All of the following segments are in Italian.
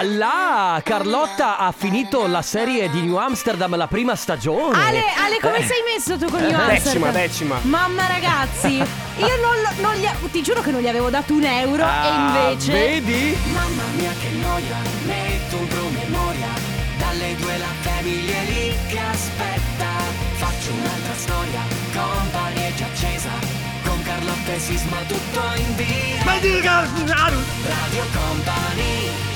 là là, Carlotta ha finito la serie di New Amsterdam, la prima stagione. Ale, Ale, come Eh. sei messo tu con New Amsterdam? decima, decima. Mamma ragazzi, io non, non gli, ti giuro che non gli avevo dato un euro Ah, e invece... Vedi? Mamma mia che noia, metto un promemoria Dalle due la famiglia è lì che aspetta Faccio un'altra storia, company è già accesa Con Carlotta e Sisma tutto in via Radio Company,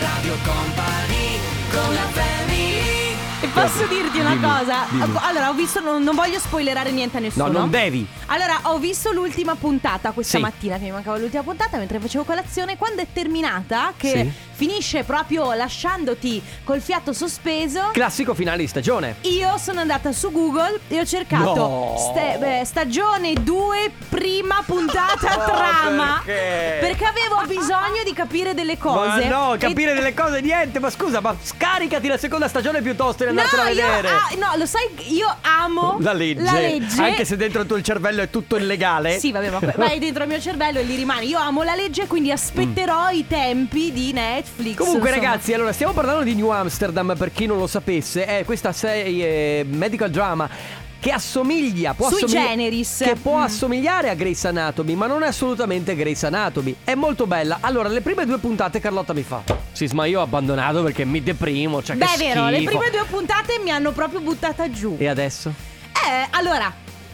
Radio Company, con la family E posso dirti una dimmi, cosa? dimmi. Allora, ho visto, non, non voglio spoilerare niente a nessuno. No, non devi. Allora, ho visto l'ultima puntata questa Sì. mattina, che mi mancava l'ultima puntata mentre facevo colazione. Quando è terminata, che Sì. Finisce proprio lasciandoti col fiato sospeso. Classico finale di stagione. Io sono andata su Google e ho cercato No. ste- beh, stagione 2, prima puntata Ma trama. perché? Perché avevo bisogno di capire delle cose. Ma no, E- capire delle cose niente. Ma scusa, ma scaricati la seconda stagione piuttosto e No, andartela a io, vedere. ah, no, lo sai, io amo La legge. La legge. Anche se dentro il tuo cervello è tutto illegale. Sì, vabbè, ma vai dentro il mio cervello e lì rimane. Io amo la legge, quindi aspetterò i tempi di Netflix. Comunque insomma. ragazzi, allora stiamo parlando di New Amsterdam per chi non lo sapesse, è questa serie medical drama che assomiglia, può Sui assomiglia- generis. che può Mm. assomigliare a Grace Anatomy, ma non è assolutamente Grace Anatomy. È molto bella. Allora, le prime due puntate Carlotta mi fa. Sisma, io ho abbandonato perché mi deprimo, cioè Beh, che è vero, le schifo. prime due puntate mi hanno proprio buttata giù. E adesso? Eh, allora,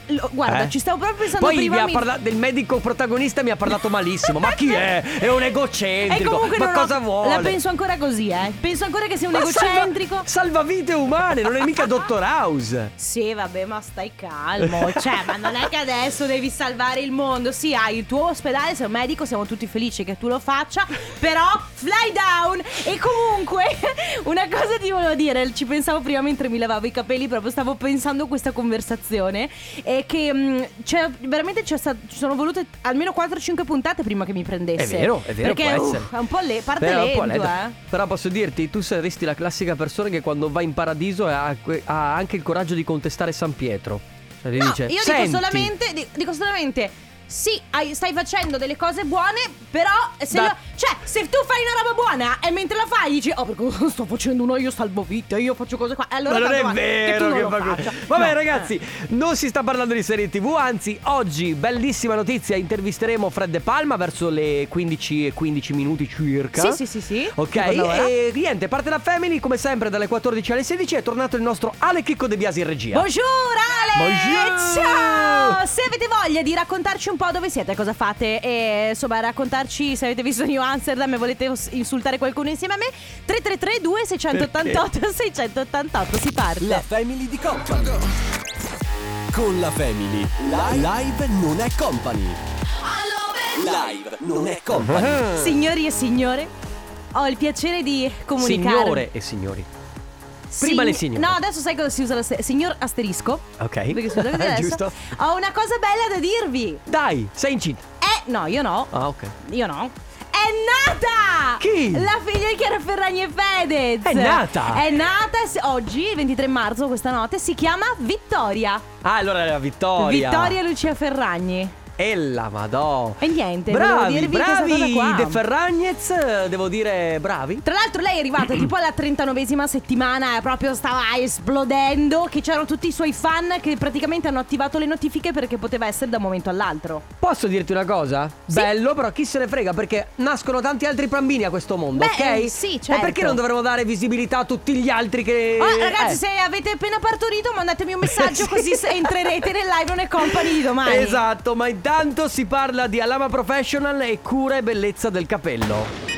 lo- guarda, Eh? ci stavo proprio pensando Poi prima. ha mi- parla- del medico protagonista mi ha parlato malissimo. Ma chi è? È un egocentrico. comunque ma non ho- cosa vuole? La penso ancora così, eh. Penso ancora che sia un Ma salva- egocentrico. Salva, vite umane, non è mica Dottor House. Sì, vabbè, ma stai calmo. Cioè, ma non è che adesso devi salvare il mondo. Sì, hai il tuo ospedale, sei un medico, siamo tutti felici che tu lo faccia. Però, fly down! E comunque, una cosa ti volevo dire, ci pensavo prima mentre mi lavavo i capelli, proprio stavo pensando a questa conversazione. E che mh, c'è, veramente c'è sta- ci sono volute almeno 4-5 puntate prima che mi prendesse. È vero, è vero, Perché può uff, essere. è un po' le, parte Però, un po' lento, eh. Però posso dirti, tu saresti la classica persona che quando va in paradiso ha, ha anche il coraggio di contestare San Pietro. Cioè, gli No, dice, io "Senti, dico solamente, di- dico solamente. Sì, hai- stai facendo delle cose buone, però se Da- lo- cioè, se tu fai una roba buona e mentre la fai dici "Oh, perché sto facendo uno io salvo vite, io faccio cose qua". E allora Ma non è vale vero tu non che, lo fa così. faccia. Vabbè, No, ragazzi, non si sta parlando di serie TV. Anzi, oggi, bellissima notizia: intervisteremo Fred De Palma verso le 15 e 15 minuti circa. Sì, sì, sì, sì. Ok, Secondo ora. e niente, parte la Family, come sempre, dalle 14 alle 16. È tornato il nostro Ale Chicco De Biasi in regia. Bonjour Ale! Bonjour! Ciao! Se avete voglia di raccontarci un po' dove siete, cosa fate e insomma raccontarci se avete visto New Amsterdam e volete insultare qualcuno insieme a me 333 2688 688 si parte. La Family di Company. Con la Family. Live non è company. Live non è company. Signori e signore, ho il piacere di comunicare. Signore e signori. Prima le signore. No, adesso sai cosa si usa? la se- signor asterisco. Ok. Perché si usa così adesso. Giusto. Ho una cosa bella da dirvi. Dai, sei incinta. Eh, no, io no. Ah, ok. Io no. È nata! Chi? La figlia di Chiara Ferragni e Fedez. È nata? È nata se- oggi, il 23 marzo, questa notte. Si chiama Vittoria. Ah, allora era Vittoria. Vittoria Lucia Ferragni. E la madò. E niente, Bravi, dirvi questa cosa bravi. qua. De Ferragnez, eh, devo dire bravi. Tra l'altro lei è arrivata tipo alla 39esima settimana, e proprio stava esplodendo, che c'erano tutti i suoi fan che praticamente hanno attivato le notifiche perché poteva essere da un momento all'altro. Posso dirti una cosa? Bello, però chi se ne frega perché nascono tanti altri bambini a questo mondo, Beh, ok? eh, sì, E certo. perché non dovremmo dare visibilità a tutti gli altri che Oh, ragazzi, eh. se avete appena partorito, mandatemi un messaggio Sì. così entrerete nel live non è company di domani. Esatto, ma intanto si parla di Alama Professional e cura e bellezza del capello.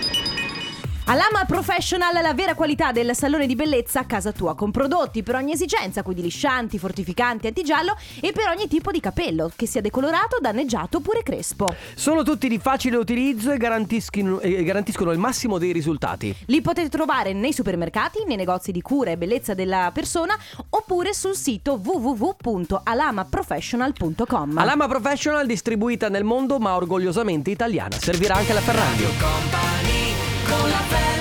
Alama Professional la vera qualità del salone di bellezza a casa tua, con prodotti per ogni esigenza, quindi liscianti, fortificanti, antigiallo e per ogni tipo di capello, che sia decolorato, danneggiato oppure crespo. Sono tutti di facile utilizzo e garantiscono, e garantiscono il massimo dei risultati. Li potete trovare nei supermercati, nei negozi di cura e bellezza della persona oppure sul sito www.alamaprofessional.com. Alama Professional distribuita nel mondo ma orgogliosamente italiana. Servirà anche alla Ferrari.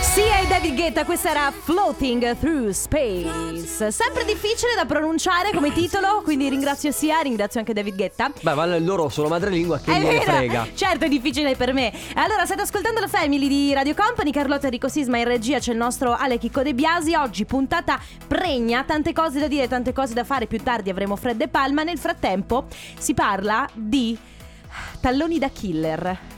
Sia e David Guetta, questa era Floating Through Space. Sempre difficile da pronunciare come titolo, quindi ringrazio sia, ringrazio anche David Guetta. Beh, ma loro sono madrelingua, che È me ne vero, frega. certo è difficile per me. Allora, state ascoltando la Family di Radio Company, Carlotta Enrico Sisma in regia, c'è il nostro Ale Chicco De Biasi. Oggi puntata pregna, tante cose da dire, tante cose da fare. Più tardi avremo Fred e Palma. Nel frattempo si parla di talloni da killer.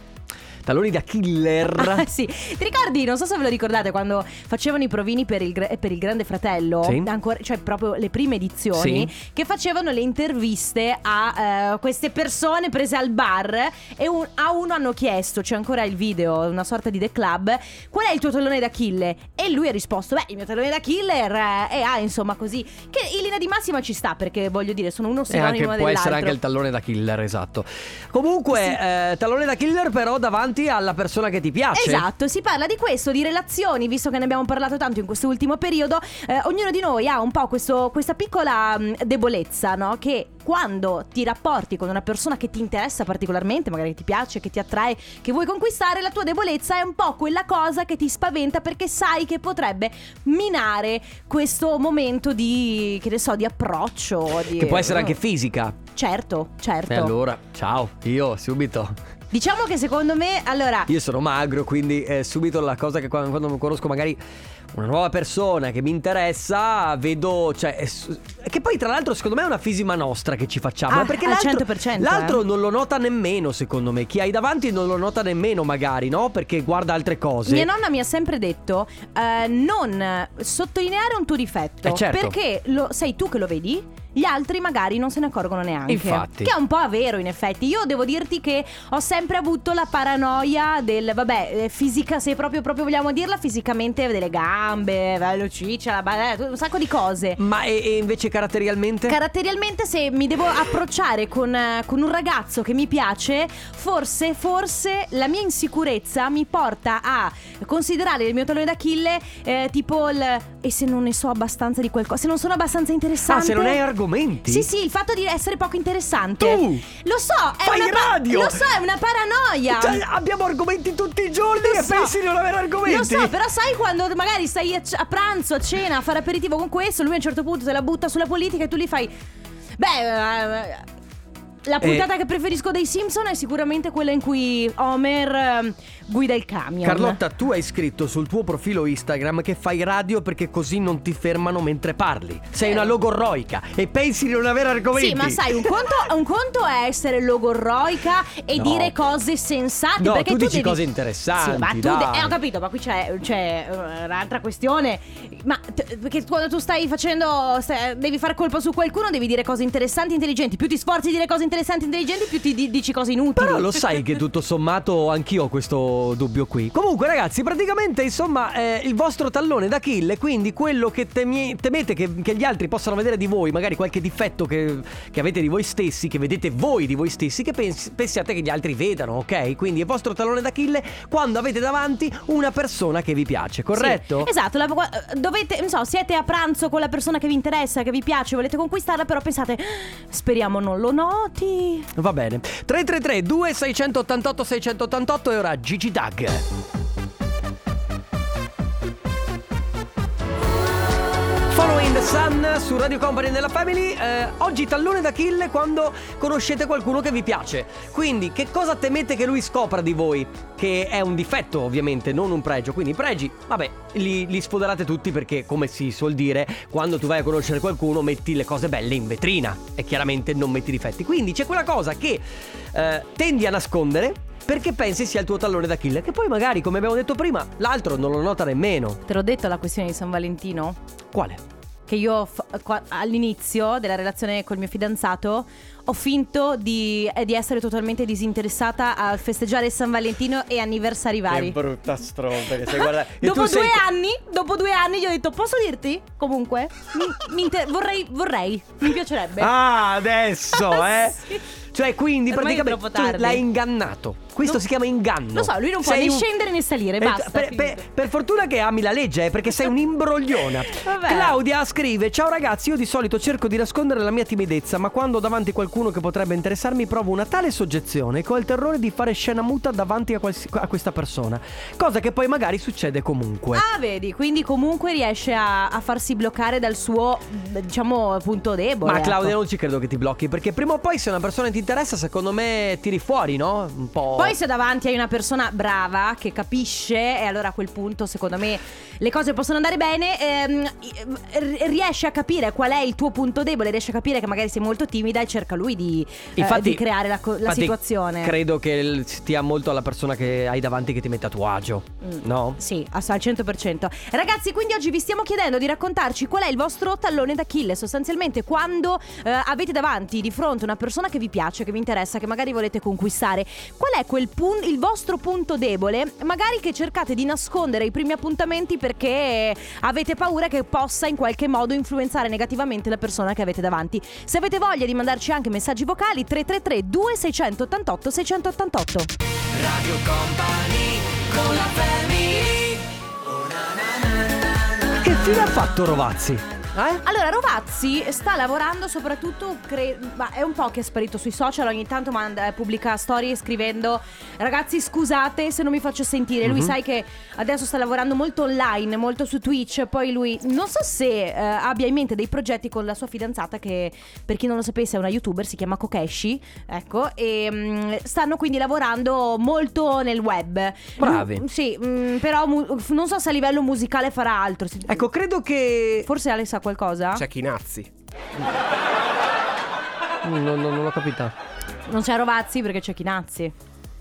Talloni da killer. Ah, sì, ti ricordi? Non so se ve lo ricordate quando facevano i provini per il, gra- per il Grande Fratello, Sì. ancora, cioè proprio le prime edizioni, Sì. che facevano le interviste a eh, queste persone prese al bar e un- a uno hanno chiesto, c'è ancora il video, una sorta di The Club, qual è il tuo tallone da killer? E lui ha risposto, beh, il mio tallone da killer eh, è A, insomma così, che in linea di massima ci sta perché voglio dire, sono uno E anche, sinonimo può dell'altro. essere anche il tallone da killer, esatto. Comunque, eh, tallone da killer, però davanti alla persona che ti piace. Esatto, si parla di questo, di relazioni, visto che ne abbiamo parlato tanto in questo ultimo periodo, eh, ognuno di noi ha un po' questo- questa piccola mh, debolezza, no? Che quando ti rapporti con una persona che ti interessa particolarmente, magari che ti piace, che ti attrae, che vuoi conquistare, la tua debolezza è un po' quella cosa che ti spaventa perché sai che potrebbe minare questo momento di, che ne so, di approccio. Di, Che può essere anche fisica. Certo, certo. E allora, ciao, io subito. Diciamo che secondo me, allora... Io sono magro, quindi eh, subito la cosa che quando, quando conosco magari una nuova persona che mi interessa, vedo, cioè, è che poi tra l'altro secondo me è una fisima nostra che ci facciamo, Ah, perché al l'altro, 100%, l'altro eh. non lo nota nemmeno secondo me, chi hai davanti non lo nota nemmeno magari, no? Perché guarda altre cose. Mia nonna mi ha sempre detto eh, non sottolineare un tuo difetto Eh, certo. perché lo- sei tu che lo vedi. Gli altri magari non se ne accorgono neanche. Infatti. Che è un po' vero, in effetti. Io devo dirti che ho sempre avuto la paranoia del, vabbè, eh, fisica, se proprio, proprio vogliamo dirla, fisicamente delle gambe, velociccia, la ba- eh, un sacco di cose. Ma e, e invece caratterialmente? Caratterialmente se mi devo approcciare con, con un ragazzo che mi piace, forse, forse la mia insicurezza mi porta a considerare il mio tallone d'Achille eh, tipo il... E se non ne so abbastanza di qualcosa, se non sono abbastanza interessante... ah, se non hai argomenti? Sì, sì, il fatto di essere poco interessante. Tu! Lo so, è Fai una pa- radio! Lo so, è una paranoia. Cioè, abbiamo argomenti tutti i giorni Lo e so. pensi di non avere argomenti? Lo so, però sai quando magari stai a, a pranzo, a cena, a fare aperitivo con questo, lui a un certo punto te la butta sulla politica e tu gli fai... Beh... eh, la puntata che preferisco dei Simpson è sicuramente quella in cui Homer eh, guida il camion. Carlotta, tu hai scritto sul tuo profilo Instagram che fai radio perché così non ti fermano mentre parli. Sei una logorroica e pensi di non avere argomenti. Sì, ma sai, un conto, un conto è essere logorroica e No. dire cose sensate. No, perché tu dici devi- cose interessanti, Sì, ma tu. dai. eh, ho capito, ma qui c'è, c'è uh, un'altra questione. Ma t- perché quando tu stai facendo. stai- devi fare colpo su qualcuno, devi dire cose interessanti e intelligenti. Più ti sforzi a dire cose interessanti e intelligenti, più ti di- dici cose inutili. Però lo sai che tutto sommato anch'io ho questo dubbio qui. Comunque, ragazzi, praticamente, insomma, eh, il vostro tallone d'Achille, quindi quello che temi- temete che, che gli altri possano vedere di voi, magari qualche difetto che, che avete di voi stessi, che vedete voi di voi stessi, che pens- pensiate che gli altri vedano, ok? Quindi è il vostro tallone d'Achille quando avete davanti una persona che vi piace, corretto? Sì, esatto, la- dovete, non so, siete a pranzo con la persona che vi interessa, che vi piace, volete conquistarla, però pensate, "Ah, speriamo non lo noti. Va bene. 333 2688 688 e ora Gigi de Daga. The Sun su Radio Company nella Family. Eh, oggi tallone d'Achille quando conoscete qualcuno che vi piace. Quindi, che cosa temete che lui scopra di voi? Che è un difetto, ovviamente, non un pregio. Quindi, i pregi, vabbè, li, li sfoderate tutti perché, come si suol dire, quando tu vai a conoscere qualcuno, metti le cose belle in vetrina e chiaramente non metti difetti. Quindi, c'è quella cosa che eh, tendi a nascondere. Perché pensi sia il tuo tallone d'Achille? Che poi magari, come abbiamo detto prima, l'altro non lo nota nemmeno. Te l'ho detto la questione di San Valentino? Quale? Che io f- all'inizio della relazione col mio fidanzato ho finto di, eh, di essere totalmente disinteressata a festeggiare San Valentino e anniversari vari. brutta stronza che guarda. dopo tu sei- due anni, dopo due anni gli ho detto posso dirti? Comunque, mi- mi inter- vorrei, vorrei, mi piacerebbe. Ah, adesso, eh. Sì. Cioè, quindi Ormai praticamente l'hai ingannato. Questo No. si chiama inganno. Lo so, lui non può Sei né un- scendere né salire, Eh, basta. per, per- per fortuna che ami la legge, eh, perché sei un imbrogliona. Claudia scrive: Ciao ragazzi, io di solito cerco di nascondere la mia timidezza, ma quando ho davanti qualcuno che potrebbe interessarmi, provo una tale soggezione che ho il terrore di fare scena muta davanti a, qualsi- a questa persona. Cosa che poi magari succede comunque. Ah, vedi, quindi comunque riesce a, a farsi bloccare dal suo, diciamo, punto debole. Ma ecco. Claudia non ci credo che ti blocchi Perché prima o poi se una persona ti interessa Secondo me tiri fuori no? Un po' Poi se davanti hai una persona brava che capisce e allora a quel punto secondo me le cose possono andare bene, ehm, riesce a capire qual è il tuo punto debole, riesce a capire che magari sei molto timida e cerca lui di, eh, di creare la, co- la infatti situazione. Credo che stia molto alla persona che hai davanti Che ti mette a tuo agio Mm. No? Sì, al 100%. Ragazzi, quindi oggi vi stiamo chiedendo di raccontarci qual è il vostro tallone d'Achille. Sostanzialmente, quando eh, avete davanti di fronte una persona che vi piace, che vi interessa, che magari volete conquistare, qual è quel pun- il vostro punto debole? Magari che cercate di nascondere ai primi appuntamenti perché avete paura che possa in qualche modo influenzare negativamente la persona che avete davanti. Se avete voglia di mandarci anche messaggi vocali, 333 2688 688. Radio Company con la family Che fine ha fatto Rovazzi? Eh? Allora, Rovazzi sta lavorando soprattutto, cre- ma è un po' che è sparito sui social, ogni tanto manda, eh, pubblica storie scrivendo ragazzi scusate se non mi faccio sentire, lui Mhm. sai che adesso sta lavorando molto online, molto su Twitch, poi lui non so se eh, abbia in mente dei progetti con la sua fidanzata che per chi non lo sapesse è una youtuber, si chiama Kokeshi, ecco, e mm, stanno quindi lavorando molto nel web. Bravi. Mm, sì, mm, però mu- non so se a livello musicale farà altro. Ecco credo che Forse Ale sa qualcosa? C'è Chinazzi. non, non- non l'ho capita Non c'è Rovazzi perché c'è Chinazzi.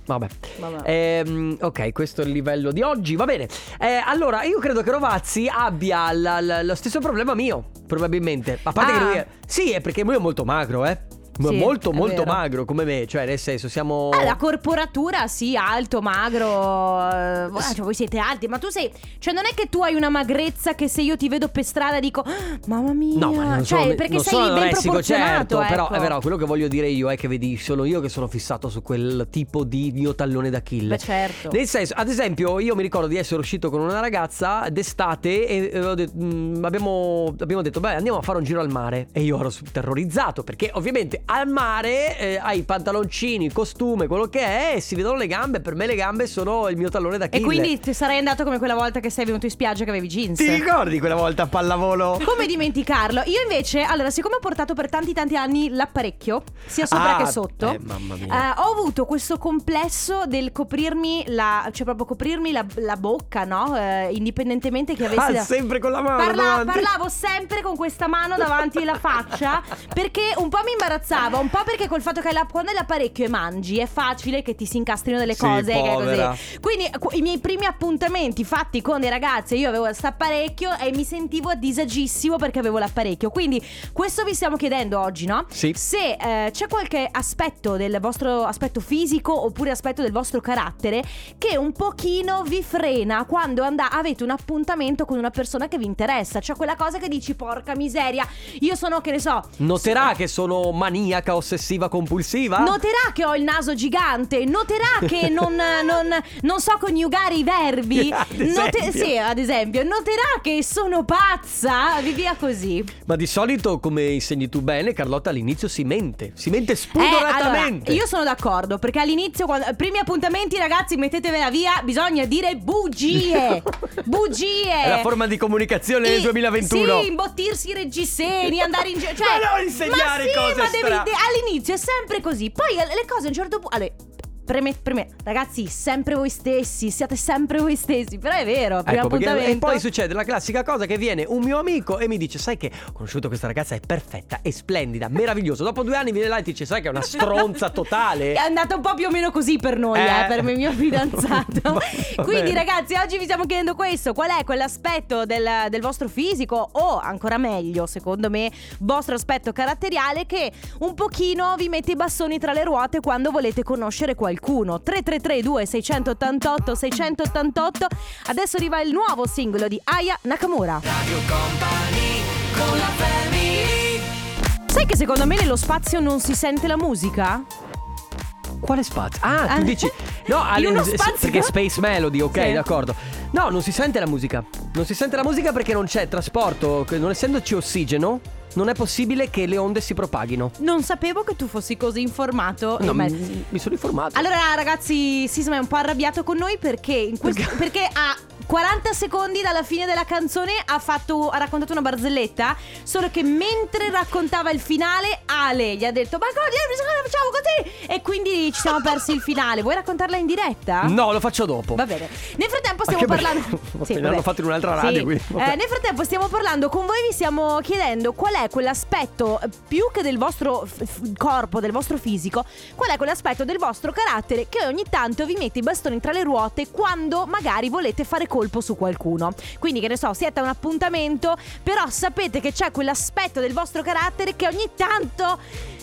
Vabbè. Vabbè. Ehm, ok, questo è il livello di oggi. Va bene. Eh, allora, io credo che Rovazzi abbia la- la- lo stesso problema mio. Probabilmente. A parte Ah. che lui è. Sì, è perché lui è molto magro, eh. Sì, molto, è molto vero. magro come me. Cioè, nel senso, siamo. Eh, la corporatura, sì, alto, magro. eh, voi- cioè, voi siete alti, ma tu sei. Cioè, non è che tu hai una magrezza che se io ti vedo per strada dico, "Ah, mamma mia. No, ma non cioè, sono, perché non sei sono ben anoressico, proporzionato. certo. Però ecco. è vero, quello che voglio dire io è che vedi, sono io che sono fissato su quel tipo di mio tallone d'Achille. Beh, certo. Nel senso, ad esempio, io mi ricordo di essere uscito con una ragazza d'estate e eh, ho det- mm, abbiamo, abbiamo detto, beh, andiamo a fare un giro al mare. E io ero terrorizzato perché ovviamente al mare eh, hai i pantaloncini, il costume, quello che è, e si vedono le gambe. Per me le gambe sono il mio tallone d'Achille. E quindi ti sarei andato come quella volta che sei venuto in spiaggia che avevi jeans. Ti ricordi quella volta a pallavolo? Come dimenticarlo? Io invece, allora, siccome ho portato per tanti tanti anni l'apparecchio, sia sopra Ah, che sotto, eh, mamma mia. eh, ho avuto questo complesso del coprirmi la, cioè proprio coprirmi la, la bocca, no? Eh, indipendentemente che avessi Ah, da- sempre con la mano Parla- parlavo sempre con questa mano davanti alla faccia perché un po' mi imbarazzava, un po' perché col fatto che hai la- quando hai l'apparecchio e mangi è facile che ti si incastrino delle Sì, cose. che è povera. così. Quindi qu- i miei primi appuntamenti fatti con dei ragazzi, io avevo questo apparecchio e mi sentivo a disagissimo perché avevo l'apparecchio. Quindi questo vi stiamo chiedendo oggi, no? Sì. Se eh, c'è qualche aspetto del vostro aspetto fisico oppure aspetto del vostro carattere che un pochino vi frena quando anda- avete un appuntamento con una persona che vi interessa. Cioè quella cosa che dici, porca miseria, io sono, che ne so... Noterà che sono maniaca, ossessiva, compulsiva? Noterà che ho il naso gigante, noterà che non, non- non so coniugare i verbi. Esempio. sì, ad esempio, noterà che sono pazza, vi via così. Ma di solito, come insegni tu bene, Carlotta all'inizio si mente. Si mente Eh, spudoratamente. allora, io sono d'accordo perché all'inizio, quando, primi appuntamenti, ragazzi, mettetevela via. Bisogna dire bugie. bugie. È la forma di comunicazione del I- 2021. Sì, imbottirsi i reggiseni, andare in giro. Cioè, Ma non insegnare ma sì, cose ma devi- de- all'inizio è sempre così. Poi le cose a un certo punto. Allora, preme, preme- ragazzi, sempre voi stessi, siate sempre voi stessi. Però è vero, primo Ecco, perché- appuntamento. e poi succede la classica cosa che viene un mio amico e mi dice: Sai che ho conosciuto questa ragazza, è perfetta, è splendida, meravigliosa. Dopo due anni viene là e ti dice: Sai che è una stronza totale. È andata un po' più o meno così per noi, Eh. eh, per il mio fidanzato. Quindi, ragazzi, oggi vi stiamo chiedendo questo: qual è quell'aspetto del, del vostro fisico, o ancora meglio, secondo me, vostro aspetto caratteriale che un pochino vi mette i bastoni tra le ruote quando volete conoscere qualcuno. 3332 688 688. Adesso arriva il nuovo singolo di Aya Nakamura. Radio Company con la family Sai che secondo me nello spazio non si sente la musica? Quale spazio? Ah, tu Ah. dici. No, sì, spazio? perché Space Melody, ok, Sì. d'accordo. No, non si sente la musica. Non si sente la musica perché non c'è trasporto, non essendoci ossigeno, non è possibile che le onde si propaghino. Non sapevo che tu fossi così informato. No, ma- mi, mi sono informato. Allora, ragazzi, Sisma è un po' arrabbiato con noi perché, in questo- Perché? perché a 40 secondi dalla fine della canzone ha, fatto, ha raccontato una barzelletta. Solo che mentre raccontava il finale, Ale gli ha detto: Ma cosa facciamo così? E quindi ci siamo persi il finale. Vuoi raccontarla in diretta? No, lo faccio dopo. Va bene. Nel frattempo stiamo Anche perché- parlando. vabbè, vabbè. l'hanno fatto in un'altra radio, Sì. quindi. Eh, nel frattempo stiamo parlando con voi, vi stiamo chiedendo qual è quell'aspetto, più che del vostro f- corpo, del vostro fisico, qual è quell'aspetto del vostro carattere che ogni tanto vi mette i bastoni tra le ruote quando magari volete fare colpo su qualcuno. Quindi, che ne so, siete a un appuntamento, però sapete che c'è quell'aspetto del vostro carattere che ogni tanto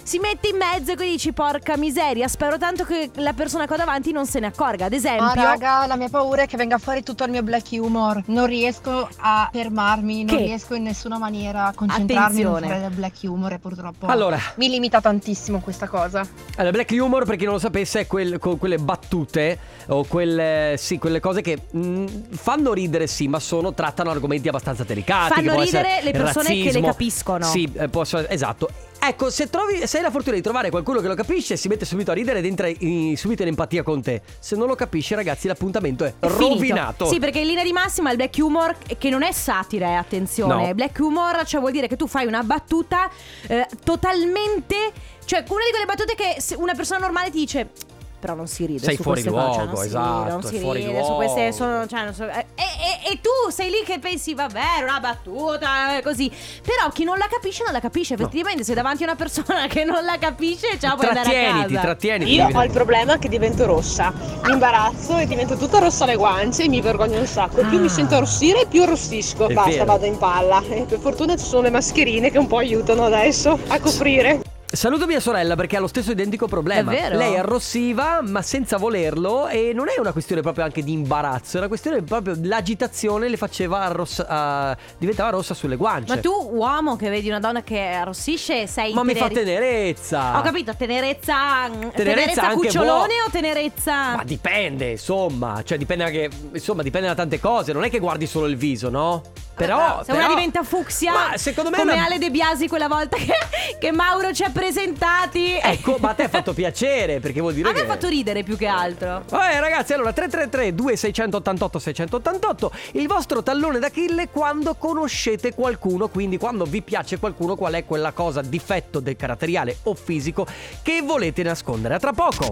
si mette in mezzo e quindi dici porca miseria, spero tanto che la persona ho davanti non se ne accorga. Ad esempio... Ah, raga, la mia paura è che venga fuori tutto il mio black humor. Non riesco a fermarmi, non Che? riesco in nessuna maniera a concentrarmi non Attenzione. del black humor e purtroppo Allora, mi limita tantissimo questa cosa. allora, black humor, per chi non lo sapesse, è quel- quelle battute o quelle, sì, quelle cose che mh, fanno ridere, sì, ma sono, trattano argomenti abbastanza delicati. Fanno ridere le persone che le razzismo. capiscono. Sì, eh, posso- esatto. Ecco, se, trovi, se hai la fortuna di trovare qualcuno che lo capisce, si mette subito a ridere ed entra in- subito in empatia con te. Se non lo capisci, ragazzi, l'appuntamento è, È finito. rovinato. Sì, perché in linea di massima il black humor, che non è satira, eh, attenzione. No. Black humor, cioè vuol dire che tu fai una battuta eh, totalmente. Cioè, una di quelle battute che una persona normale ti dice. Però non si ride Sei su fuori queste cose, cioè, luogo, non si esatto, ride, non si fuori ride su queste sono, cioè, non so, eh, e, e- e tu sei lì che pensi vabbè era una battuta eh, così però chi non la capisce non la capisce effettivamente sei davanti a una persona che non la capisce ciao puoi andare a Trattieniti, casa trattieniti. Io ho il problema che divento rossa, mi imbarazzo e divento tutta rossa alle guance e mi vergogno un sacco. Più Ah. mi sento arrossire, più arrossisco. Basta, vero. vado in palla. E per fortuna ci sono le mascherine che un po' aiutano adesso a coprire. Saluto mia sorella perché ha lo stesso identico problema. È vero? Lei arrossiva, ma senza volerlo. E non è una questione proprio anche di imbarazzo, è una questione proprio l'agitazione le faceva arrossa, ah, diventava rossa sulle guance. ma tu uomo che vedi una donna che arrossisce sei Ma mi fa teneri- tenerezza. Ho capito, tenerezza. Tenerezza, Tenerezza anche cucciolone o tenerezza. Ma dipende, insomma. Cioè, dipende anche. Insomma, dipende da tante cose. Non è che guardi solo il viso, no? Però. se però- una diventa fucsia, Ma secondo me. come una- Ale De Biasi quella volta che, che Mauro ci ha presentati. Ecco, ma a te ha fatto piacere perché vuol dire A me che. ha fatto ridere più che altro. Eh ragazzi, allora 333 2688 688 il vostro tallone d'Achille quando conoscete qualcuno, quindi quando vi piace qualcuno, qual è quella cosa difetto del caratteriale o fisico che volete nascondere. A tra poco.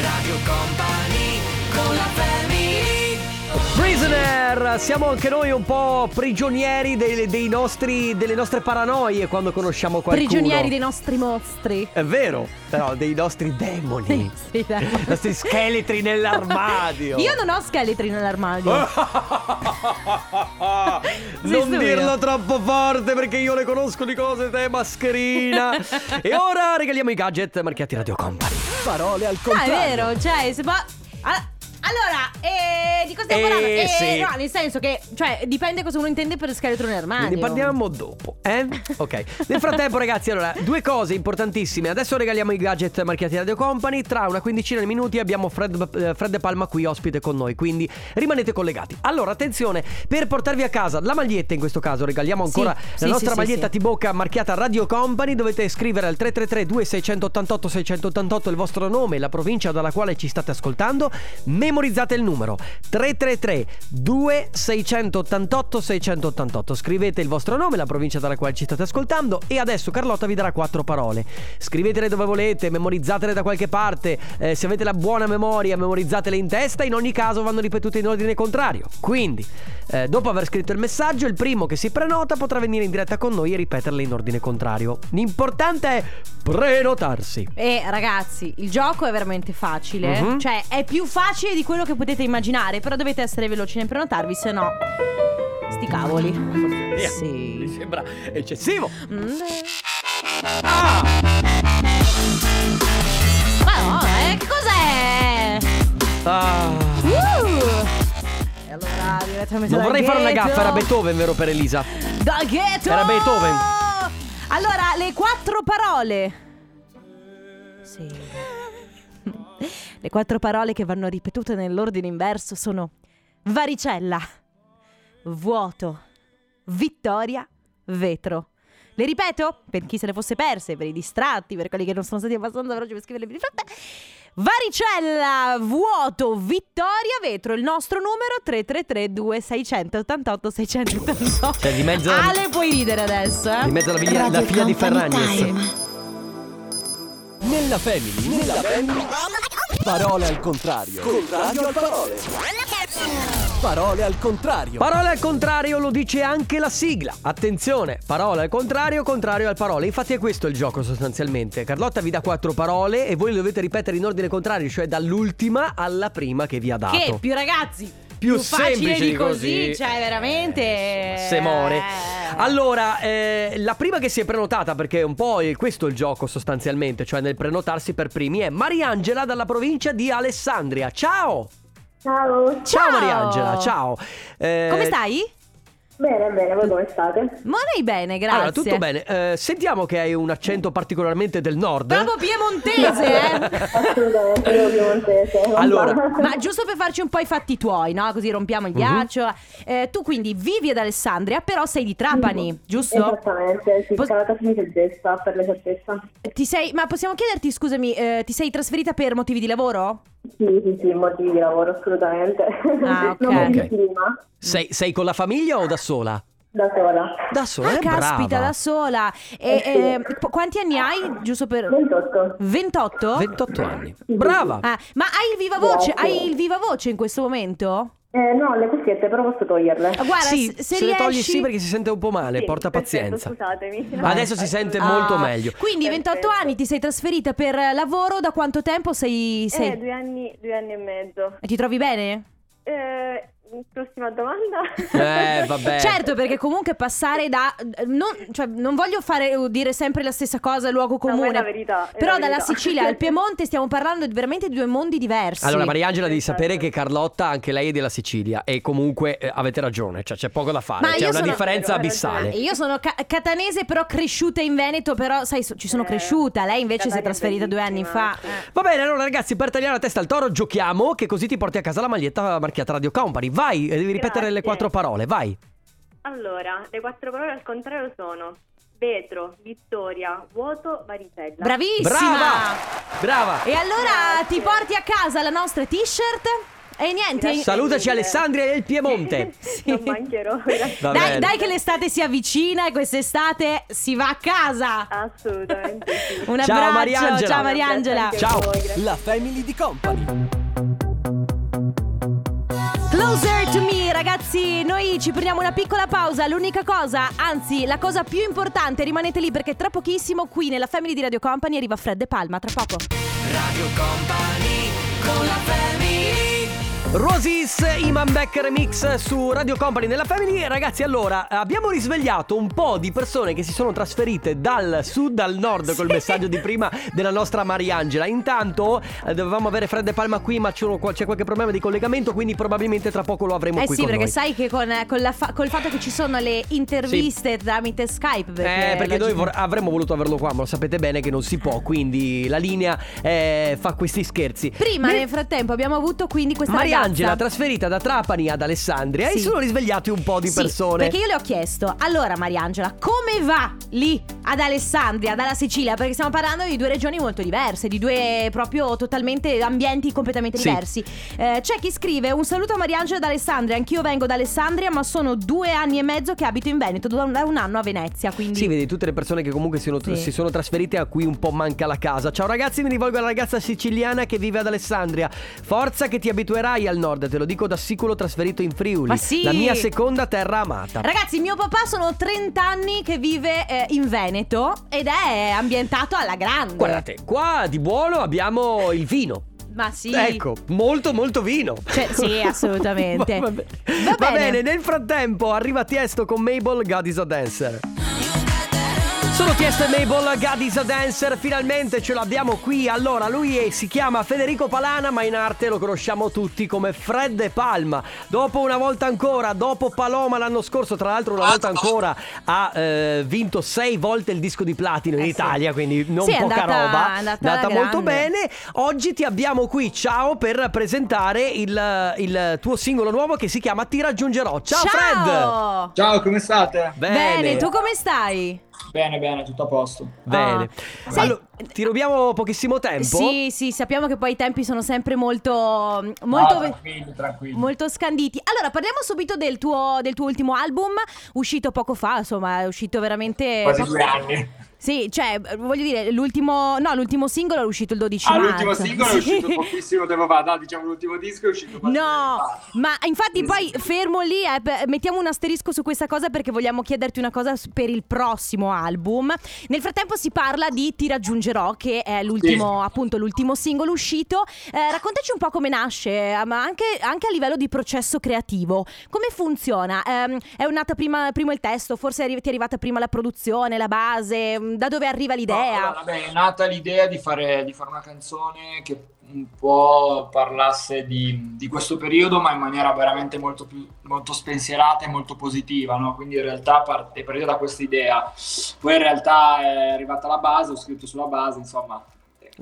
Radio Company con la family Prisoner, siamo anche noi un po' prigionieri dei, dei nostri, delle nostre paranoie quando conosciamo qualcuno. Prigionieri dei nostri mostri. È vero, però dei nostri demoni. Sì, dai. I nostri scheletri nell'armadio. Io non ho scheletri nell'armadio. Non dirlo troppo forte perché io le conosco di cose te mascherina. e ora regaliamo i gadget marchiati Radio Company. Parole al Ah, contrario. è vero, cioè, se fa. Allora, allora, eh, di cosa stiamo Eh, parlando? Eh, sì. No, nel senso che, cioè, dipende cosa uno intende per scheletro nell'armadio. Ne parliamo dopo, eh? Ok. Nel frattempo, ragazzi, allora, due cose importantissime. Adesso regaliamo i gadget marchiati Radio Company. Tra una quindicina di minuti abbiamo Fred, eh, Fred De Palma qui ospite con noi. Quindi rimanete collegati. Allora, attenzione, per portarvi a casa la maglietta, in questo caso, regaliamo ancora Sì, la sì, nostra sì, sì, maglietta sì. T-Bocca marchiata Radio Company. Dovete scrivere al 333 2688 688 il vostro nome e la provincia dalla quale ci state ascoltando. Memorizzate il numero 333 2688 688. Scrivete il vostro nome, la provincia dalla quale ci state ascoltando e adesso Carlotta vi darà quattro parole. Scrivetele dove volete, memorizzatele da qualche parte. Eh, se avete la buona memoria, memorizzatele in testa. In ogni caso vanno ripetute in ordine contrario. Quindi, eh, dopo aver scritto il messaggio, il primo che si prenota potrà venire in diretta con noi e ripeterle in ordine contrario. L'importante è prenotarsi. E ragazzi, il gioco è veramente facile. Mhm. Cioè, è più facile di quello che potete immaginare. Però dovete essere veloci nel prenotarvi, se no. Sti cavoli. Mi Sì. sembra eccessivo. Mm. Ah! Ma no, eh, che cos'è? Ah. Uh! E allora, direttamente Non vorrei fare una gaffa, era Beethoven, vero per Elisa? Dal ghetto! Era Beethoven. Allora, le quattro parole. Sì. Le quattro parole che vanno ripetute nell'ordine inverso sono varicella, vuoto, vittoria, vetro. Le ripeto per chi se le fosse perse, per i distratti, per quelli che non sono stati abbastanza veloci per scriverle di fretta. Varicella, vuoto, vittoria, vetro. Il nostro numero 333 2688 688. Cioè, di mezzo- Ale, puoi ridere adesso, eh? Di mezzo alla figlia, la figlia di Ferragnez. Nella family, nella family. Parole al contrario. Contrario al parole. Parole al contrario. Parole al contrario lo dice anche la sigla. Attenzione, parole al contrario, contrario al parole. Infatti è questo il gioco sostanzialmente. Carlotta vi dà quattro parole e voi le dovete ripetere in ordine contrario, cioè dall'ultima alla prima che vi ha dato. Che più ragazzi. Più facile semplice di così, così. cioè veramente. Se more. Eh. Allora, eh, la prima che si è prenotata, perché è un po' questo il gioco sostanzialmente, cioè nel prenotarsi per primi, è Mariangela dalla provincia di Alessandria. Ciao! Ciao. Ciao, Ciao. Mariangela, ciao! Eh, Come stai? Bene, bene, voi come state? Ma lei bene, grazie. Allora, tutto bene. Eh, sentiamo che hai un accento particolarmente del nord. Proprio piemontese, eh? Assolutamente, io piemontese. non Allora. Ma giusto per farci un po' i fatti tuoi, no? Così rompiamo il ghiaccio. Eh, tu quindi vivi ad Alessandria, però sei di Trapani, giusto? Esattamente, sì, Pos- la casa di Segesta, per l'esattezza. Ti sei, ma possiamo chiederti, scusami, eh, ti sei trasferita per motivi di lavoro? Sì, sì, sì, motivi di lavoro, assolutamente. Ah, ok. Okay. prima, sei, sei con la famiglia o da sola? da sola. Da sola, Ah, eh, caspita, brava. da sola. E, Eh, sì. eh, qu- quanti anni hai? Giusto per 28. 28? 28 anni. Brava. Ah, ma hai il viva voce? Grazie. Hai il viva voce in questo momento? Eh, no, le cuffiette però posso toglierle. Ah, Guarda, sì, se, se, se le togli riesci- sì perché si sente un po' male, Sì, porta perfetto, pazienza. Scusatemi. Adesso si sente Ah, molto meglio. Quindi 28 Perfetto. anni ti sei trasferita per lavoro, da quanto tempo sei... sei... Eh, due anni, due anni e mezzo. E ti trovi bene? Eh, prossima domanda. Eh, vabbè. Certo, perché comunque passare da. Non, cioè, non voglio fare dire sempre la stessa cosa, luogo ma è comune. la verità, è Però la dalla verità. Sicilia al Piemonte stiamo parlando di veramente di due mondi diversi. Allora, Mariangela, devi Esatto. sapere che Carlotta, anche lei è della Sicilia. E comunque eh, avete ragione, cioè c'è poco da fare. Ma C'è una sono- differenza abissale. Io sono ca- catanese, però cresciuta in Veneto, però sai, so- ci sono Eh, cresciuta. Lei invece si è è trasferita due anni fa. Eh. Va bene, allora ragazzi, per tagliare la testa al toro giochiamo, che così ti porti a casa la maglietta marchiata Radio Company. Vai, e devi ripetere le Grazie. quattro parole, vai. Allora, le quattro parole al contrario sono vetro, vittoria, vuoto, varicella. Bravissima! Brava! Brava! E allora ti porti a casa la nostra t-shirt? E niente. Grazie. Salutaci mille. Alessandria il Piemonte. Non mancherò. grazie. Dai, dai che l'estate si avvicina e quest'estate si va a casa. Assolutamente sì. Un Ciao, abbraccio, Mariangela. ciao Mariangela. Grazie Ciao. voi, grazie. La family di company. Closer to me, ragazzi, noi ci prendiamo una piccola pausa. L'unica cosa, anzi, la cosa più importante, rimanete lì perché tra pochissimo qui nella Family di Radio Company arriva Fred De Palma. Tra poco. Radio Company con la family Rosis Iman Beck Remix su Radio Company nella Family Ragazzi allora abbiamo risvegliato un po' di persone che si sono trasferite dal sud al nord col messaggio di prima della nostra Mariangela Intanto eh, dovevamo avere Fred De Palma qui ma c'è, uno- c'è qualche problema di collegamento quindi probabilmente tra poco lo avremo Eh qui sì, con perché noi sai che con, con la fa- col fatto che ci sono le interviste tramite Skype. Perché, Eh, perché noi vor- avremmo voluto averlo qua, ma lo sapete bene che non si può, quindi la linea eh, fa questi scherzi. Prima, Nel- nel frattempo, abbiamo avuto quindi questa Mariangela, ragazza. trasferita da Trapani ad Alessandria, e Sì. sono risvegliati un po' di Sì, persone. Perché io le ho chiesto, allora Mariangela, come va lì ad Alessandria, dalla Sicilia? Perché stiamo parlando di due regioni molto diverse, di due proprio totalmente ambienti completamente Sì. diversi. Eh, c'è chi scrive: Un saluto a Mariangela da Alessandria. Anch'io vengo da Alessandria, ma sono due anni e mezzo che abito in Veneto, da un, da un anno a Venezia. Quindi. Sì, vedi tutte le persone che comunque si sono, Sì. si sono trasferite a cui un po' manca la casa. Ciao ragazzi, mi rivolgo alla ragazza siciliana che vive ad Alessandria. Forza che ti abituerai al nord, te lo dico da sicuro trasferito in Friuli. Ma sì. La mia seconda terra amata. Ragazzi, mio papà sono 30 anni che vive eh, in Veneto ed è ambientato alla grande. Guardate, qua di buono abbiamo il vino. Ma sì. Ecco, molto molto vino. Cioè, sì, assolutamente. Va, bene. Va Va bene. bene, nel frattempo arriva Tiesto con Mabel God is a Dancer. Sono Tiesto e Mabel, God is a Dancer, finalmente ce l'abbiamo qui. Allora, lui è- si chiama Federico Palana, ma in arte lo conosciamo tutti come Fred De Palma. Dopo una volta ancora, dopo Paloma l'anno scorso, tra l'altro una volta ancora ha eh, vinto sei volte il disco di platino in Eh sì. Italia, quindi non Sì, poca andata- roba. è andata molto grande. bene. Oggi ti abbiamo qui, ciao, per presentare il, il tuo singolo nuovo che si chiama Ti raggiungerò. Ciao, Fred! Ciao! Ciao, come state? Bene. tu come stai? Bene, bene, tutto a posto. Bene. Ah. Allora, ti rubiamo pochissimo tempo. Sì, sì, sappiamo che poi i tempi sono sempre molto molto No, tranquilli, tranquilli. Molto scanditi. Allora, parliamo subito del tuo, del tuo ultimo album, uscito poco fa, insomma, è uscito veramente. Quasi poco- due anni. Sì, cioè, voglio dire, l'ultimo. No, l'ultimo singolo è uscito il 12 Ah, marzo. l'ultimo singolo è Sì. uscito pochissimo tempo fa. No, diciamo l'ultimo disco è uscito No, ma infatti Sì, poi sì. fermo lì, eh, mettiamo un asterisco su questa cosa perché vogliamo chiederti una cosa per il prossimo album. Nel frattempo si parla di Ti raggiungerò, che è l'ultimo, appunto, l'ultimo singolo uscito. Eh, raccontaci un po' come nasce, eh, ma anche, anche a livello di processo creativo. Come funziona? Ehm, è nata prima, prima il testo, forse ti è arrivata prima la produzione, la base, mm, da dove arriva l'idea? Allora, vabbè, è nata l'idea di fare, di fare una canzone che un po' parlasse di, di questo periodo, ma in maniera veramente molto, più, molto spensierata e molto positiva, no? Quindi in realtà parte, è partita da questa idea. Poi in realtà è arrivata la base, ho scritto sulla base, insomma.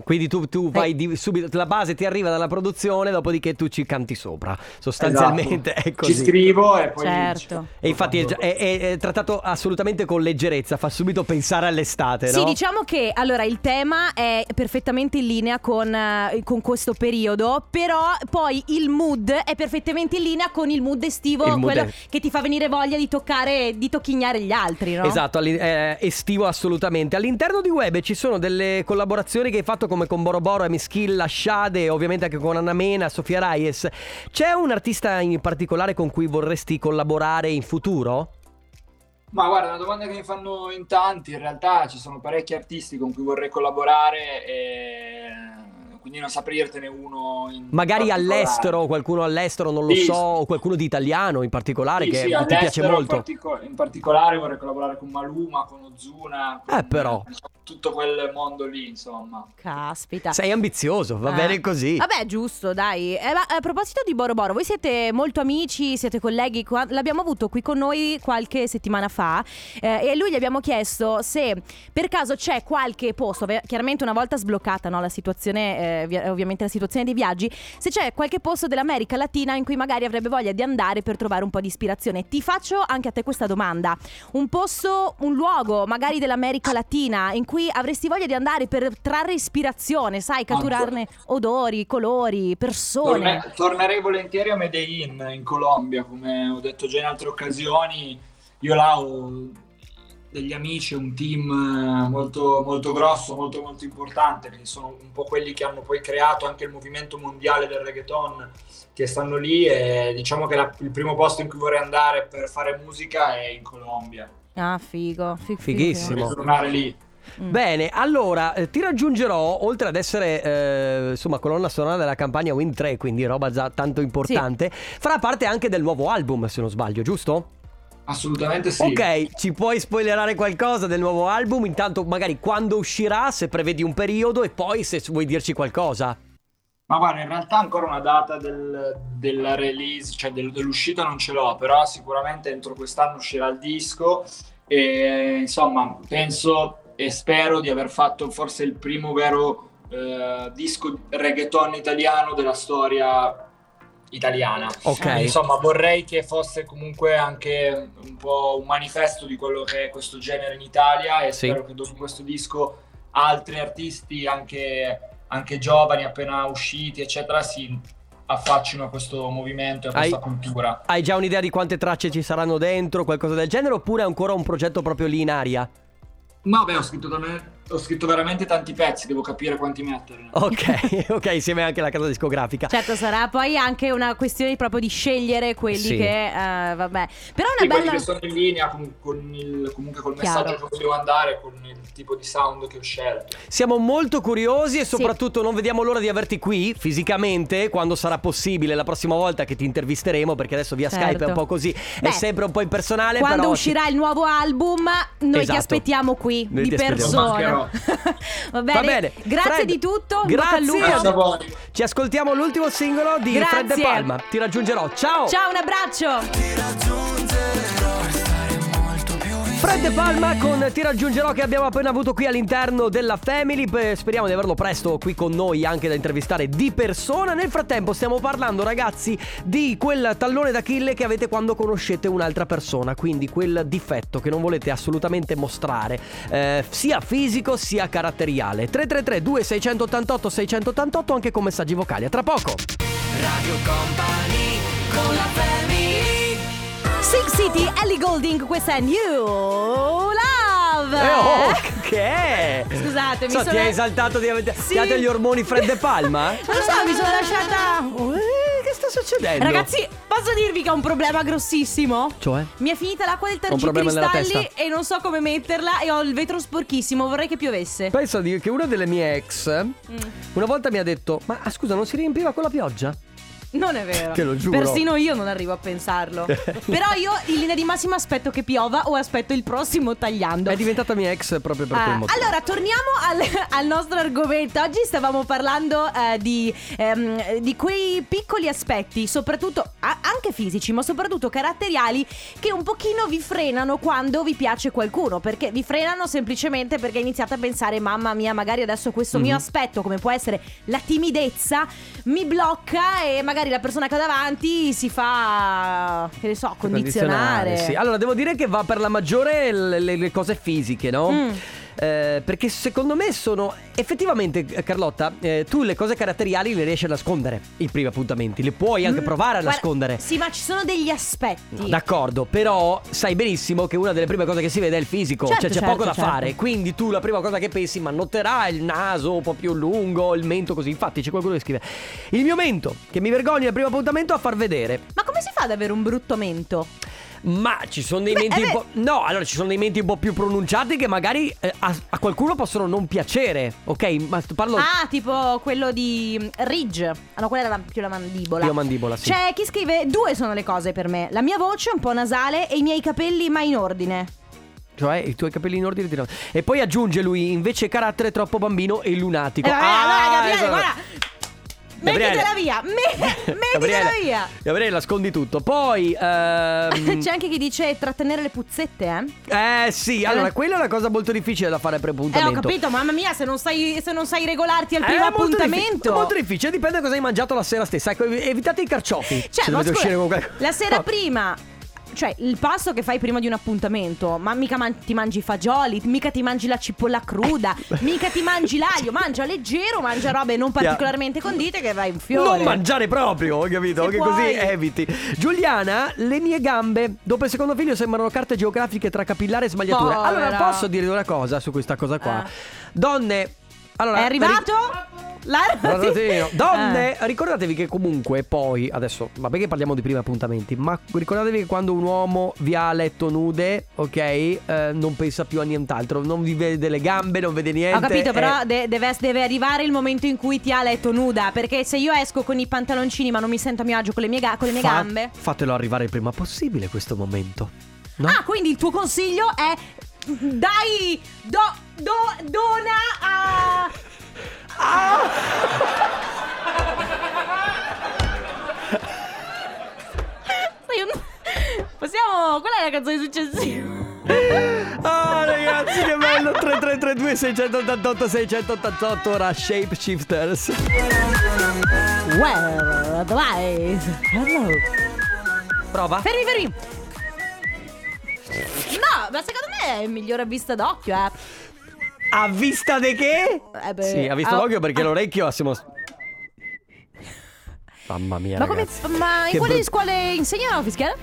Quindi tu, tu vai di- subito, la base ti arriva dalla produzione, dopodiché tu ci canti sopra. Sostanzialmente Esatto. è così. Ci scrivo e poi... Certo. E infatti è, è- è- trattato assolutamente con leggerezza, fa subito pensare all'estate, Sì, no? diciamo che allora il tema è perfettamente in linea con, eh, con questo periodo, però poi il mood è perfettamente in linea con il mood estivo, Il mood quello è- che ti fa venire voglia di toccare, di tocchignare gli altri, no? Esatto, eh, estivo assolutamente. All'interno di Web ci sono delle collaborazioni che hai fatto come con Boroboro, Amy Skill, Shade, ovviamente anche con Anna Mena, Sofia Reyes. C'è un artista in particolare con cui vorresti collaborare in futuro? Ma guarda, è una domanda che mi fanno in tanti, in realtà ci sono parecchi artisti con cui vorrei collaborare e quindi non saprei dirtene uno in Magari all'estero, qualcuno all'estero, non lo Sì, so, o qualcuno di italiano in particolare Sì, che sì, ti piace all'estero in molto. partico- In, particolare vorrei collaborare con Maluma, con Ozuna, con Eh, però. Tutto quel mondo lì, insomma. Caspita. Sei ambizioso, va Ah. bene così. Vabbè, giusto, dai. Eh, ma a proposito di Boro Boro, voi siete molto amici, siete colleghi. qua- L'abbiamo avuto qui con noi qualche settimana fa eh, e a lui gli abbiamo chiesto se per caso c'è qualche posto, chiaramente una volta sbloccata no, la situazione, eh, vi- ovviamente la situazione dei viaggi, se c'è qualche posto dell'America Latina in cui magari avrebbe voglia di andare per trovare un po' di ispirazione. Ti faccio anche a te questa domanda. Un posto, un luogo magari dell'America Latina in cui avresti voglia di andare per trarre ispirazione, sai, catturarne odori, colori, persone. Torne- tornerei volentieri a Medellin, in Colombia, come ho detto già in altre occasioni. Io là ho degli amici, un team eh, molto, molto grosso, molto, molto importante, che sono un po' quelli che hanno poi creato anche il movimento mondiale del reggaeton, che stanno lì e diciamo che la- il primo posto in cui vorrei andare per fare musica è in Colombia. Ah, figo, fi- Fighissimo. Vorrei tornare lì. Mm. Bene, allora eh, ti raggiungerò oltre ad essere eh, insomma colonna sonora della campagna Win 3, quindi roba già tanto importante, farà parte anche del nuovo album, se non sbaglio, giusto? Assolutamente sì. Ok, ci puoi spoilerare qualcosa del nuovo album? Intanto magari quando uscirà, se prevedi un periodo e poi se vuoi dirci qualcosa. Ma guarda, in realtà ancora una data del- della release, cioè del- dell'uscita non ce l'ho, però sicuramente entro quest'anno uscirà il disco e insomma penso e spero di aver fatto forse il primo vero eh, disco reggaeton italiano della storia italiana. Ok. Quindi, insomma, vorrei che fosse comunque anche un po' un manifesto di quello che è questo genere in Italia e Sì. spero che dopo questo disco altri artisti, anche, anche giovani appena usciti, eccetera, si affaccino a questo movimento e a questa Hai- cultura. Hai già un'idea di quante tracce ci saranno dentro, qualcosa del genere, oppure è ancora un progetto proprio lì in aria? Ma vabbè, ho scritto talmente, ho scritto veramente tanti pezzi, devo capire quanti metterne. Ok, ok, insieme anche alla casa discografica. Certo, sarà poi anche una questione proprio di scegliere quelli Sì. che. eh, vabbè. Però è Sì, una quelli bella. che sono in linea con, con il, comunque col Chiaro. messaggio che volevo andare, con il tipo di sound che ho scelto. Siamo molto curiosi e soprattutto non vediamo l'ora di averti qui fisicamente quando sarà possibile la prossima volta che ti intervisteremo perché adesso via Certo. Skype è un po' così, è Beh, sempre un po' impersonale Quando però uscirà il nuovo album, noi ti Esatto. aspettiamo qui Noi di ti persona. Va bene. Va bene. Grazie Fred, di tutto. Grazie a voi. Ci ascoltiamo l'ultimo singolo di Grazie. Fred De Palma. Ti raggiungerò. Ciao. Ciao, un abbraccio. Fred De Palma con Ti raggiungerò che abbiamo appena avuto qui all'interno della Family. Speriamo di averlo presto qui con noi anche da intervistare di persona. Nel frattempo stiamo parlando ragazzi di quel tallone d'Achille che avete quando conoscete un'altra persona. Quindi quel difetto che non volete assolutamente mostrare, eh, sia fisico sia caratteriale. 333 2688 688 anche con messaggi vocali. A tra poco. Radio Company con la family Six City, Ellie Golding, questa è New Love. Eh, oh, che è? Scusate, mi So, sono- ti hai esaltato di avere Sì. degli ormoni Fred De Palma? Non lo so, mi sono lasciata. Eh, che sta succedendo? Ragazzi, posso dirvi che ho un problema grossissimo? Cioè? Mi è finita l'acqua del tergicristalli e non so come metterla e ho il vetro sporchissimo, vorrei che piovesse. Penso che una delle mie ex Mm. una volta mi ha detto: Ma ah, scusa, non si riempiva con la pioggia? Non è vero. Te lo giuro. Persino io non arrivo a pensarlo. Però io in linea di massima aspetto che piova o aspetto il prossimo tagliando. È diventata mia ex proprio per Ah, quel motivo. allora, torniamo al, al nostro argomento. Oggi stavamo parlando eh, di, ehm, di quei piccoli aspetti, soprattutto a- anche fisici, ma soprattutto caratteriali, che un pochino vi frenano quando vi piace qualcuno. Perché vi frenano semplicemente perché iniziate a pensare, mamma mia, magari adesso questo Mhm. mio aspetto, come può essere la timidezza, mi blocca e magari la persona che ho davanti si fa, che ne so, condizionare. Sì. Allora, devo dire che va per la maggiore le, le- le cose fisiche, no? Mm. Eh, perché secondo me sono effettivamente eh, Carlotta eh, tu le cose caratteriali le riesci a nascondere i primi appuntamenti le puoi anche Mm, provare a guarda, nascondere Sì, ma ci sono degli aspetti. No, D'accordo, però sai benissimo che una delle prime cose che si vede è il fisico, Certo, cioè c'è certo, poco da certo. fare, quindi tu la prima cosa che pensi, ma noterai il naso un po' più lungo, il mento così, infatti c'è qualcuno che scrive, il mio mento, che mi vergogno al primo appuntamento a far vedere, Ma come si fa ad avere un brutto mento? Ma ci sono dei Beh, menti eh un po'... No, allora ci sono dei menti un po' più pronunciati che magari eh, a, a qualcuno possono non piacere, ok? Ma parlo... Ah, tipo quello di Ridge. Ah, no, quella era la- più la mandibola. La mandibola, sì. C'è chi scrive: Due sono le cose per me. La mia voce un po' nasale e i miei capelli mai in ordine. Cioè i tuoi capelli in ordine di... E poi aggiunge lui invece carattere troppo bambino e lunatico. Eh, vabbè, allora, Gabriele, esatto. guarda. Gabriele. Mettitela via. Me- mettitela via. Gabriele, nascondi tutto. Poi, ehm, C'è anche chi dice trattenere le puzzette, eh? eh sì, allora, quella è una cosa molto difficile da fare Eh, ho capito, mamma mia, se non sai, se non sai regolarti al Eh, primo è molto appuntamento. difficile, è molto difficile, dipende da cosa hai mangiato la sera stessa. Ecco, evitate i carciofi. Cioè, se dovete uscire con qualcosa. la sera No. prima. Cioè, il passo che fai prima di un appuntamento, ma mica man- ti mangi i fagioli, mica ti mangi la cipolla cruda, mica ti mangi l'aglio, mangia leggero, mangia robe non particolarmente condite che vai in fiore. Non mangiare proprio, hai capito? Se che così puoi. eviti. Giuliana, le mie gambe dopo il secondo figlio sembrano carte geografiche tra capillare e smagliature. Povera. Allora, posso dire una cosa su questa cosa qua? Eh. Donne, allora, È arrivato? La- Rosatino. Donne, Eh. ricordatevi che comunque poi, adesso, vabbè che parliamo di primi appuntamenti, ma ricordatevi che quando un uomo vi ha letto nude, ok, eh, non pensa più a nient'altro, non vi vede le gambe, non vede niente. Ho capito, però eh, de- deve, deve arrivare il momento in cui ti ha letto nuda. Perché se io esco con i pantaloncini ma non mi sento a mio agio con le mie, ga- con le mie fa- gambe. Fatelo arrivare il prima possibile questo momento. No? Ah, quindi il tuo consiglio è. Dai! Do, do, dona a. Un- Possiamo. Qual è la canzone successiva? Ah ragazzi che bello 3332 688 688 ora Shapeshifters Well, the lies. Hello. Prova Fermi, fermi. No, ma secondo me è il migliore a vista d'occhio, eh. A vista di che? Eh beh, Sì, ha visto ah, l'occhio perché ah. l'orecchio siamo Mamma mia Ma, come, ragazzi ma in Che quali brut- scuole insegnano a fischiare?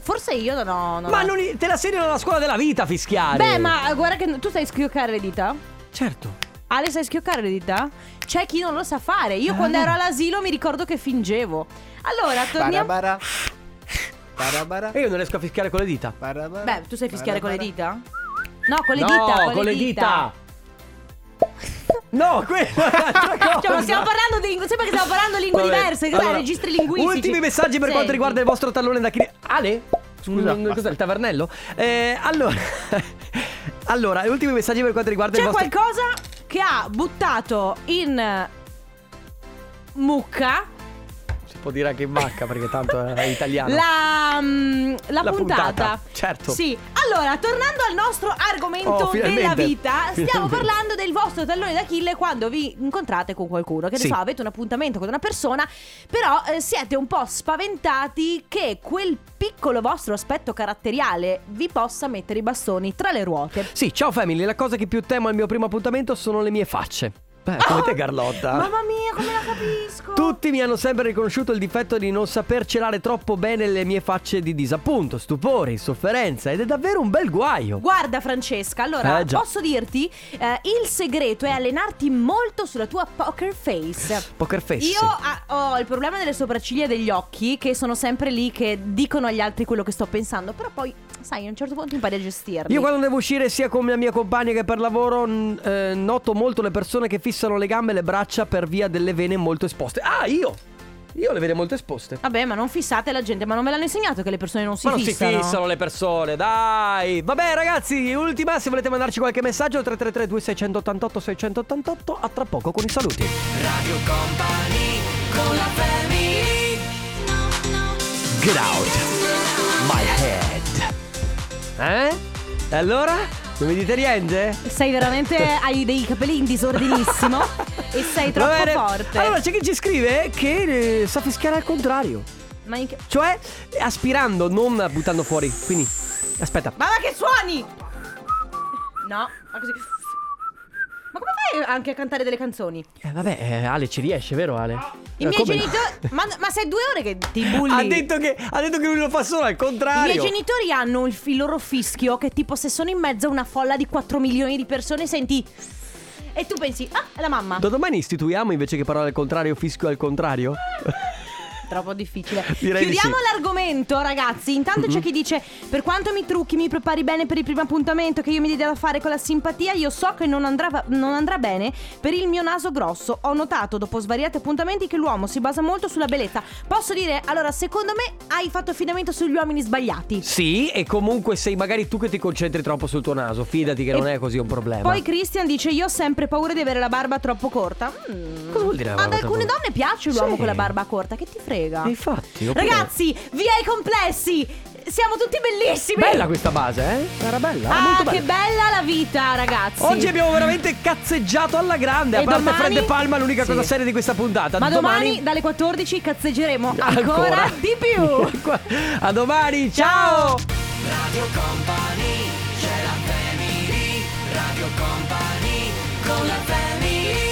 Forse io non ho. non Ma ho- non, te la serie nella scuola della vita a fischiare Beh, ma guarda che tu sai schioccare le dita? Certo. Ale, sai schioccare le dita? C'è chi non lo sa fare. Io quando Ah. ero all'asilo mi ricordo che fingevo. Allora, torniamo. Barabara. Barabara. E io non riesco a fischiare con le dita. Barabara. Beh, tu sai fischiare con le Barabara. dita? No, con le no, dita. con le dita. No, quella è un'altra cosa. Cioè, ma stiamo parlando di. Sembra che stiamo parlando lingue Vabbè, diverse. Cos'è? allora, registri linguistici. Ultimi messaggi per quanto Senti. riguarda il vostro tallone da cliente. Ale? Scusa, Mm, basta. cos'è il tavernello? Eh, allora. allora, ultimi messaggi per quanto riguarda C'è il vostro. qualcosa che ha buttato in mucca può dire anche in vacca perché tanto è italiano. la, mm, la, La puntata. puntata, certo. Sì. Allora, tornando al nostro argomento Oh, della vita, stiamo Finalmente. parlando del vostro tallone d'Achille quando vi incontrate con qualcuno. Che ne Sì. so, avete un appuntamento con una persona, però eh, siete un po' spaventati che quel piccolo vostro aspetto caratteriale vi possa mettere i bastoni tra le ruote. Sì, ciao family, la cosa che più temo al mio primo appuntamento sono le mie facce. Beh, come te Carlotta. Mamma mia, come la capisco! Tutti mi hanno sempre riconosciuto il difetto di non saper celare troppo bene le mie facce di disappunto, stupore, insofferenza ed è davvero un bel guaio. Guarda Francesca, allora Eh, posso dirti, eh, il segreto è allenarti molto sulla tua poker face. Poker face. Io ho il problema delle sopracciglia e degli occhi che sono sempre lì che dicono agli altri quello che sto pensando, però poi, sai, a un certo punto impari a gestirli. Io quando devo uscire sia con la mia compagna che per lavoro eh, noto molto le persone che fissano le gambe e le braccia per via delle vene molto esposte. Ah, io! Io ho le vene molto esposte. Vabbè, ma non fissate la gente, ma non ve l'hanno insegnato che le persone non si Ma non si fissano? fissano le persone, dai! Vabbè ragazzi, ultima, se volete mandarci qualche messaggio 333 2688 688 a tra poco con i saluti. Radio Company con la family Get out my head. Eh? E allora? Non mi dite niente? Sei veramente, hai dei capelli in disordinissimo e sei troppo bene. forte. Allora c'è chi ci scrive che eh, sa fischiare al contrario. Ma, in che- Cioè aspirando, non buttando fuori. Quindi, aspetta. ma va che suoni! No, ma così. Ma come fai anche a cantare delle canzoni? Eh, vabbè, eh, Ale ci riesce, vero Ale? I Eh, miei come no? genitori. Ma, ma sei due ore che ti bulli. Ha detto, che, ha detto che lui lo fa solo al I contrario. miei genitori hanno il, il loro fischio che tipo se sono in mezzo a una folla di 4 milioni di persone senti e tu pensi ah è la mamma Da domani istituiamo invece che parole al contrario, fischio al contrario? Troppo difficile Direi di chiudiamo sì. l'argomento ragazzi intanto c'è chi dice per quanto mi trucchi mi prepari bene per il primo appuntamento che io mi dia da fare con la simpatia io so che non andrà, non andrà bene per il mio naso grosso ho notato dopo svariati appuntamenti che l'uomo si basa molto sulla bellezza posso dire allora secondo me hai fatto affidamento sugli uomini sbagliati Sì, e comunque sei magari tu che ti concentri troppo sul tuo naso. Fidati che E non è così un problema. Poi Christian dice: Io ho sempre paura di avere la barba troppo corta. Mm. Cosa vuol dire Ad alcune donne piace l'uomo Sì. con la barba corta. Che ti frega? E infatti, oppure- Ragazzi, via i complessi! Siamo tutti bellissimi! Bella questa base, eh? Era bella, era Ah, molto che bella. bella la vita, ragazzi! Oggi abbiamo veramente cazzeggiato alla grande. E a parte domani- Fred e Palma, l'unica Sì. cosa seria di questa puntata. Ma domani, dalle 14 cazzeggeremo ancora, di più! a domani, ciao. Radio Company c'è la family Radio Company con la family